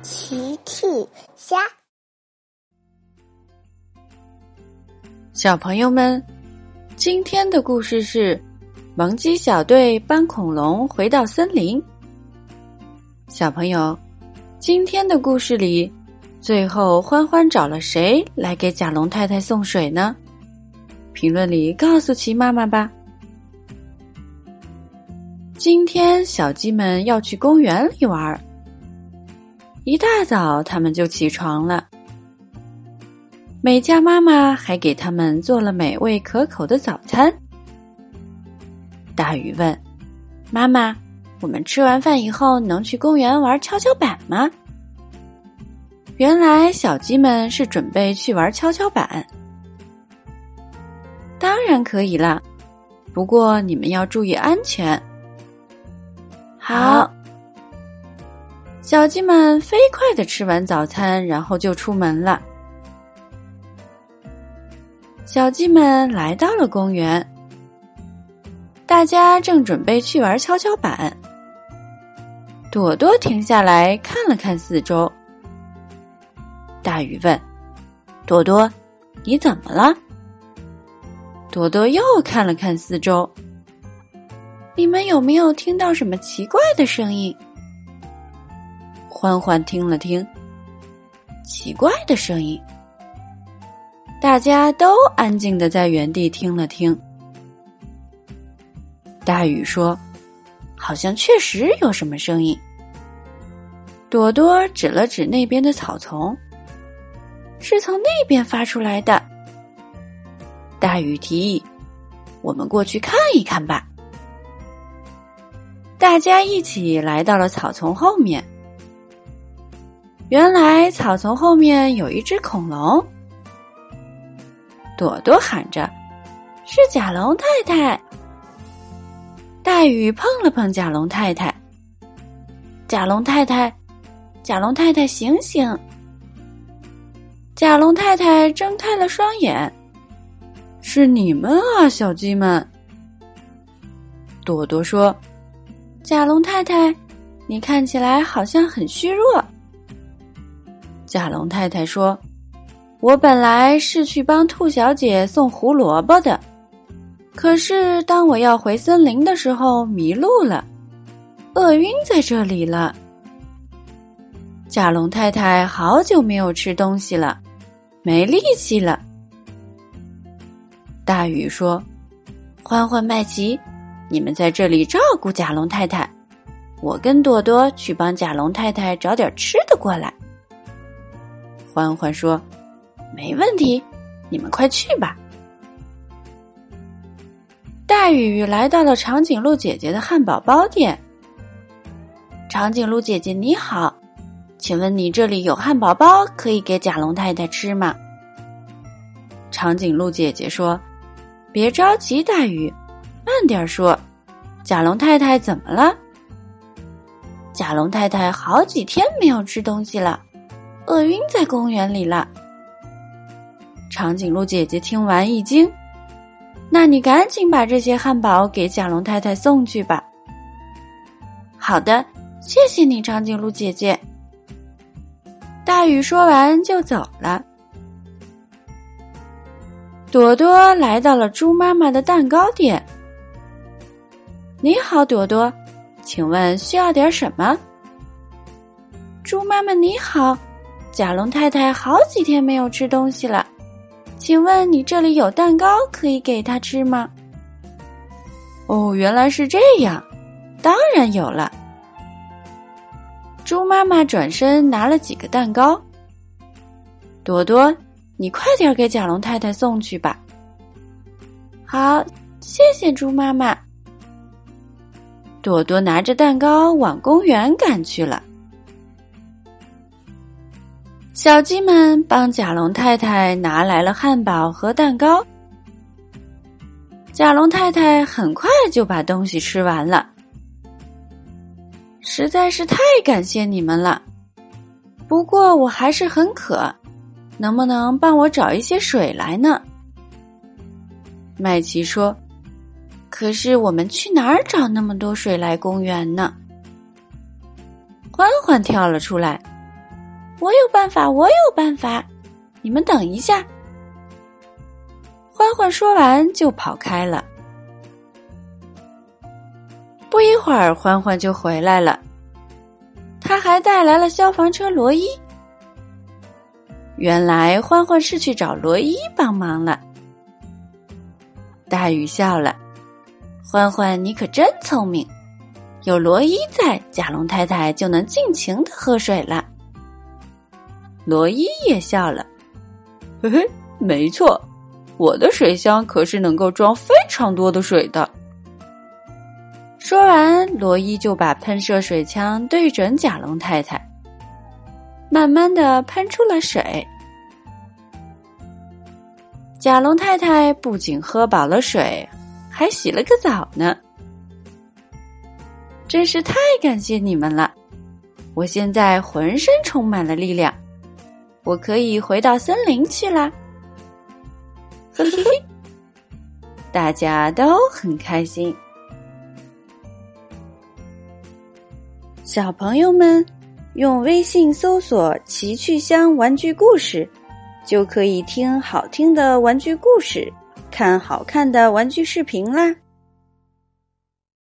奇趣虾，小朋友们，今天的故事是萌鸡小队帮恐龙回到森林。小朋友，今天的故事里，最后欢欢找了谁来给甲龙太太送水呢？评论里告诉奇妈妈吧。今天小鸡们要去公园里玩。一大早，他们就起床了。美嘉妈妈还给他们做了美味可口的早餐。大鱼问：“妈妈，我们吃完饭以后能去公园玩跷跷板吗？”原来小鸡们是准备去玩跷跷板。当然可以啦，不过你们要注意安全。好。小鸡们飞快的吃完早餐，然后就出门了。小鸡们来到了公园，大家正准备去玩跷跷板。朵朵停下来看了看四周。大雨问：“朵朵，你怎么了？”朵朵又看了看四周。你们有没有听到什么奇怪的声音？欢欢听了听，奇怪的声音。大家都安静的在原地听了听。大雨说：“好像确实有什么声音。”朵朵指了指那边的草丛，是从那边发出来的。大雨提议：“我们过去看一看吧。”大家一起来到了草丛后面。原来草丛后面有一只恐龙，朵朵喊着：“是甲龙太太。”大雨碰了碰甲龙太太，甲龙太太，甲龙太太醒醒！甲龙太太睁开了双眼，是你们啊，小鸡们！朵朵说：“甲龙太太，你看起来好像很虚弱。”甲龙太太说：“我本来是去帮兔小姐送胡萝卜的，可是当我要回森林的时候迷路了，饿晕在这里了。”甲龙太太好久没有吃东西了，没力气了。大雨说：“欢欢、麦琪，你们在这里照顾甲龙太太，我跟朵朵去帮甲龙太太找点吃的过来。”欢欢说：“没问题，你们快去吧。”大雨来到了长颈鹿姐姐的汉堡包店。长颈鹿姐姐你好，请问你这里有汉堡包可以给甲龙太太吃吗？长颈鹿姐姐说：“别着急，大雨，慢点说。甲龙太太怎么了？甲龙太太好几天没有吃东西了。”饿晕在公园里了。长颈鹿姐姐听完一惊：“那你赶紧把这些汉堡给甲龙太太送去吧。”好的，谢谢你，长颈鹿姐姐。大雨说完就走了。朵朵来到了猪妈妈的蛋糕店。你好，朵朵，请问需要点什么？猪妈妈你好。甲龙太太好几天没有吃东西了，请问你这里有蛋糕可以给她吃吗？哦，原来是这样，当然有了。猪妈妈转身拿了几个蛋糕，朵朵，你快点给甲龙太太送去吧。好，谢谢猪妈妈。朵朵拿着蛋糕往公园赶去了。小鸡们帮甲龙太太拿来了汉堡和蛋糕。甲龙太太很快就把东西吃完了，实在是太感谢你们了。不过我还是很渴，能不能帮我找一些水来呢？麦琪说：“可是我们去哪儿找那么多水来公园呢？”欢欢跳了出来。我有办法，我有办法！你们等一下。”欢欢说完就跑开了。不一会儿，欢欢就回来了，他还带来了消防车罗伊。原来欢欢是去找罗伊帮忙了。大雨笑了，欢欢你可真聪明，有罗伊在，甲龙太太就能尽情的喝水了。罗伊也笑了，嘿嘿，没错，我的水箱可是能够装非常多的水的。说完，罗伊就把喷射水枪对准贾龙太太。慢慢的喷出了水，贾龙太太不仅喝饱了水，还洗了个澡呢。真是太感谢你们了！我现在浑身充满了力量，我可以回到森林去啦！嘿嘿嘿，大家都很开心。小朋友们。用微信搜索“奇趣箱玩具故事”，就可以听好听的玩具故事，看好看的玩具视频啦。